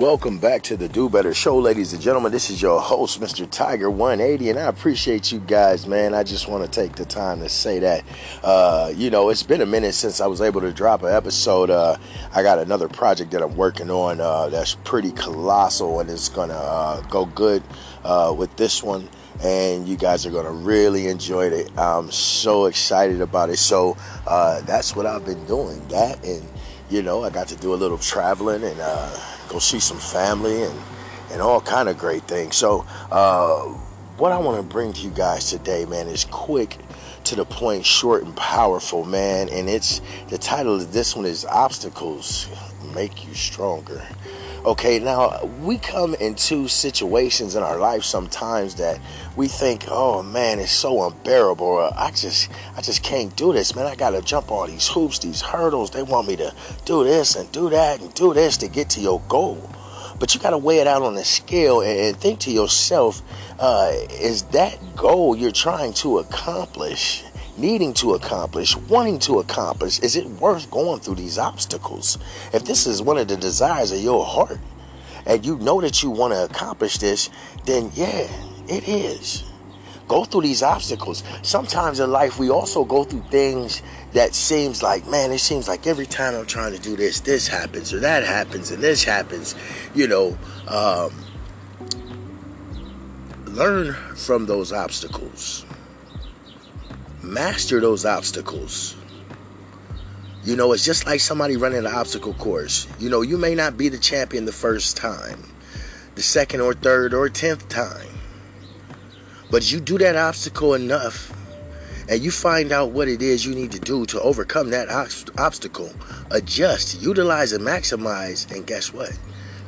Welcome back to the Do Better Show, ladies and gentlemen. This is your host, Mr. Tiger 180, and I appreciate you guys, man. I just want to take the time to say that. Uh, you know, it's been a minute since I was able to drop an episode. Uh, I got another project that I'm working on uh, that's pretty colossal, and it's gonna uh, go good uh, with this one. And you guys are gonna really enjoy it. I'm so excited about it. So uh, that's what I've been doing. That and you know, I got to do a little traveling and go see some family and and all kind of great things. So, uh, what I want to bring to you guys today, man, is quick to the point, short and powerful, man. And it's the title of this one is "Obstacles Make You Stronger." Okay, now we come into situations in our life sometimes that we think, "Oh man, it's so unbearable." Or, I just, I just can't do this, man. I gotta jump all these hoops, these hurdles. They want me to do this and do that and do this to get to your goal. But you gotta weigh it out on a scale and think to yourself, uh, is that goal you're trying to accomplish? Needing to accomplish, wanting to accomplish, is it worth going through these obstacles? If this is one of the desires of your heart and you know that you want to accomplish this, then yeah, it is. Go through these obstacles. Sometimes in life we also go through things that seems like, man, it seems like every time I'm trying to do this, this happens or that happens and this happens. You know, um, learn from those obstacles master those obstacles. You know, it's just like somebody running an obstacle course. You know, you may not be the champion the first time, the second or third or tenth time. But you do that obstacle enough and you find out what it is you need to do to overcome that obstacle, adjust, utilize, and maximize, and guess what?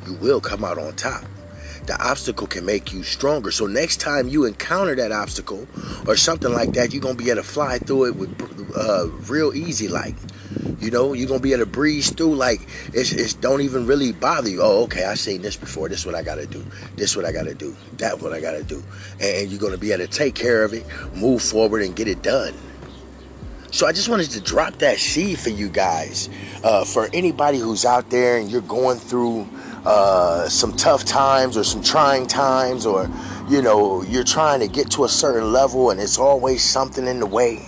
You will come out on top the obstacle can make you stronger. So next time you encounter that obstacle or something like that, you're gonna be able to fly through it with uh, real easy, like. You know, you're gonna be able to breeze through like it's, it's don't even really bother you. Oh, okay, I seen this before. This is what I gotta do. This is what I gotta do. That what I gotta do. And you're gonna be able to take care of it, move forward, and get it done. So I just wanted to drop that seed for you guys. Uh, for anybody who's out there and you're going through uh, some tough times or some trying times, or you know, you're trying to get to a certain level and it's always something in the way.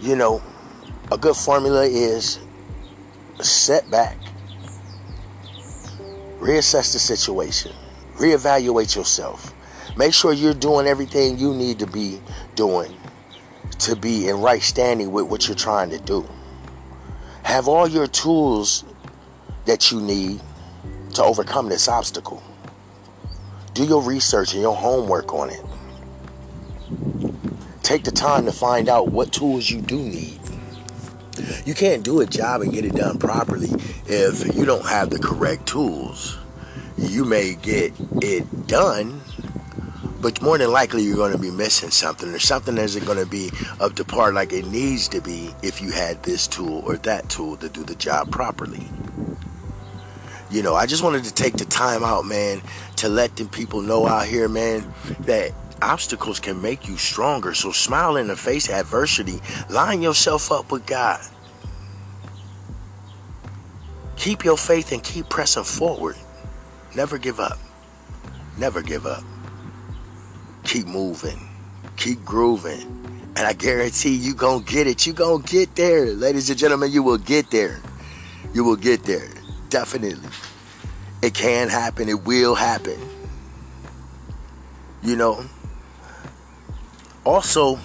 You know, a good formula is set back, reassess the situation, reevaluate yourself. Make sure you're doing everything you need to be doing to be in right standing with what you're trying to do. Have all your tools that you need to overcome this obstacle. Do your research and your homework on it. Take the time to find out what tools you do need. You can't do a job and get it done properly if you don't have the correct tools. You may get it done, but more than likely you're going to be missing something or something isn't going to be up to par like it needs to be if you had this tool or that tool to do the job properly. You know, I just wanted to take the time out, man, to let them people know out here, man, that obstacles can make you stronger. So smile in the face of adversity. Line yourself up with God. Keep your faith and keep pressing forward. Never give up. Never give up. Keep moving. Keep grooving. And I guarantee you gonna get it. You gonna get there. Ladies and gentlemen, you will get there. You will get there. Definitely. It can happen. It will happen. You know. Also,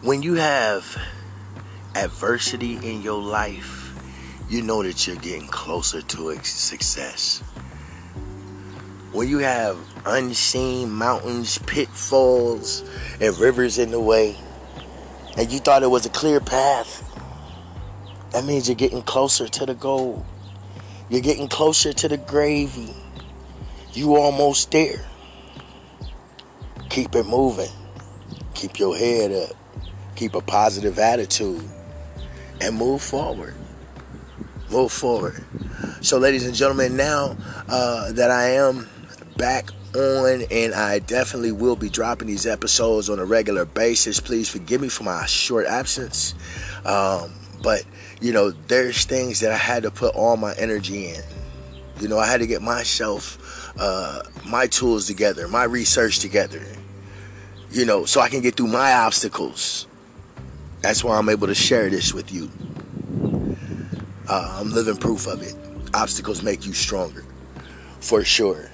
when you have adversity in your life, you know that you're getting closer to success. When you have unseen mountains, pitfalls, and rivers in the way, and you thought it was a clear path, that means you're getting closer to the goal. You're getting closer to the gravy. You almost there. Keep it moving. Keep your head up. Keep a positive attitude. And move forward. Move forward. So, ladies and gentlemen, now uh, that I am back on and I definitely will be dropping these episodes on a regular basis, please forgive me for my short absence. Um, but, you know, there's things that I had to put all my energy in. You know, I had to get myself, uh, my tools together, my research together. You know, so I can get through my obstacles. That's why I'm able to share this with you. Uh, I'm living proof of it. Obstacles make you stronger, for sure.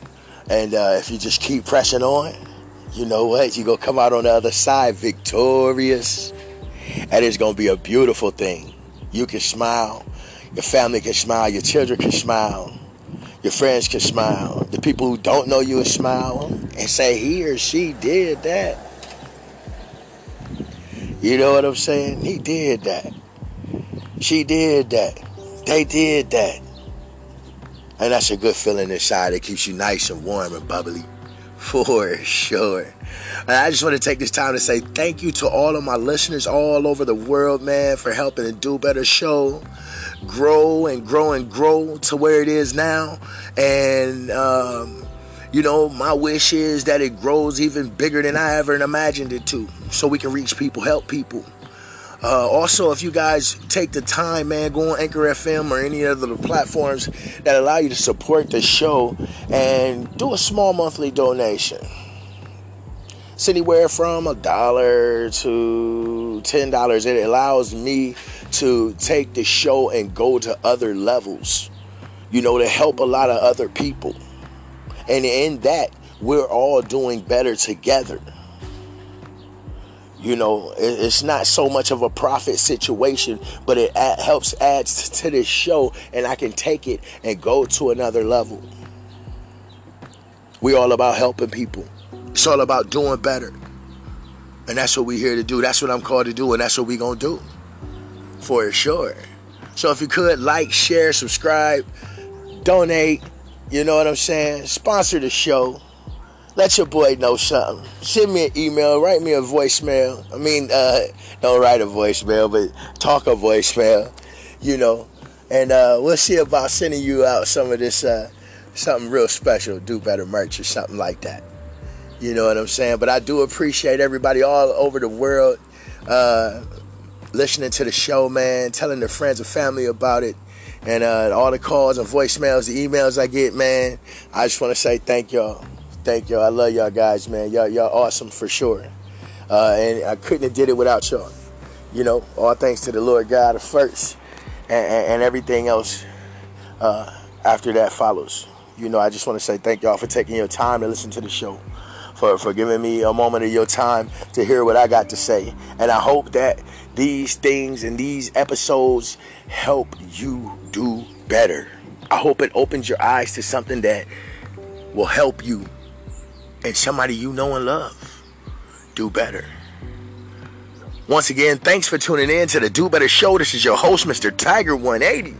And uh, if you just keep pressing on, you know what? You're going to come out on the other side victorious. And it's going to be a beautiful thing. You can smile. Your family can smile. Your children can smile. Your friends can smile. The people who don't know you will smile and say he or she did that. You know what I'm saying? He did that. She did that. They did that. And that's a good feeling inside. It keeps you nice and warm and bubbly. For sure. And I just want to take this time to say thank you to all of my listeners all over the world, man, for helping the Do Better show grow and grow and grow to where it is now. And, um, you know, my wish is that it grows even bigger than I ever imagined it to so we can reach people, help people. Uh, also, if you guys take the time, man, go on Anchor FM or any other platforms that allow you to support the show and do a small monthly donation. It's anywhere from a dollar to ten dollars. It allows me to take the show and go to other levels, you know, to help a lot of other people. And in that, we're all doing better together. You know, it's not so much of a profit situation, but it helps adds to this show, and I can take it and go to another level. We all about helping people. It's all about doing better. And that's what we're here to do. That's what I'm called to do, and that's what we're to do. For sure. So if you could like, share, subscribe, donate, you know what I'm saying? Sponsor the show let your boy know something. Send me an email, write me a voicemail. I mean, uh, don't write a voicemail, but talk a voicemail, you know. And uh, we'll see about sending you out some of this, uh, something real special, do better merch or something like that. You know what I'm saying? But I do appreciate everybody all over the world uh, listening to the show, man, telling their friends and family about it. And uh, all the calls and voicemails, the emails I get, man, I just want to say thank y'all. Thank y'all. I love y'all guys, man. Y'all, y'all awesome for sure. Uh, and I couldn't have did it without y'all. You know, all thanks to the Lord God first, and, and, and everything else uh, after that follows. You know, I just want to say thank y'all for taking your time to listen to the show, for, for giving me a moment of your time to hear what I got to say. And I hope that these things and these episodes help you do better. I hope it opens your eyes to something that will help you and somebody you know and love do better. Once again, thanks for tuning in to the Do Better Show. This is your host, Mr. Tiger 180.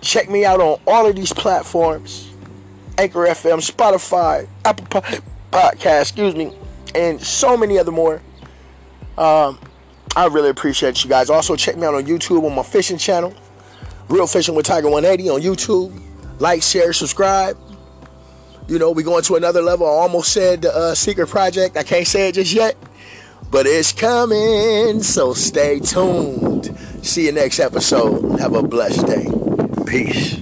Check me out on all of these platforms Anchor FM, Spotify, Apple Podcast, excuse me, and so many other more. Um, I really appreciate you guys. Also, check me out on YouTube on my fishing channel, Real Fishing with Tiger 180 on YouTube. Like, share, subscribe. You know, we going to another level. I almost said the uh, secret project. I can't say it just yet, but it's coming. So stay tuned. See you next episode. Have a blessed day. Peace.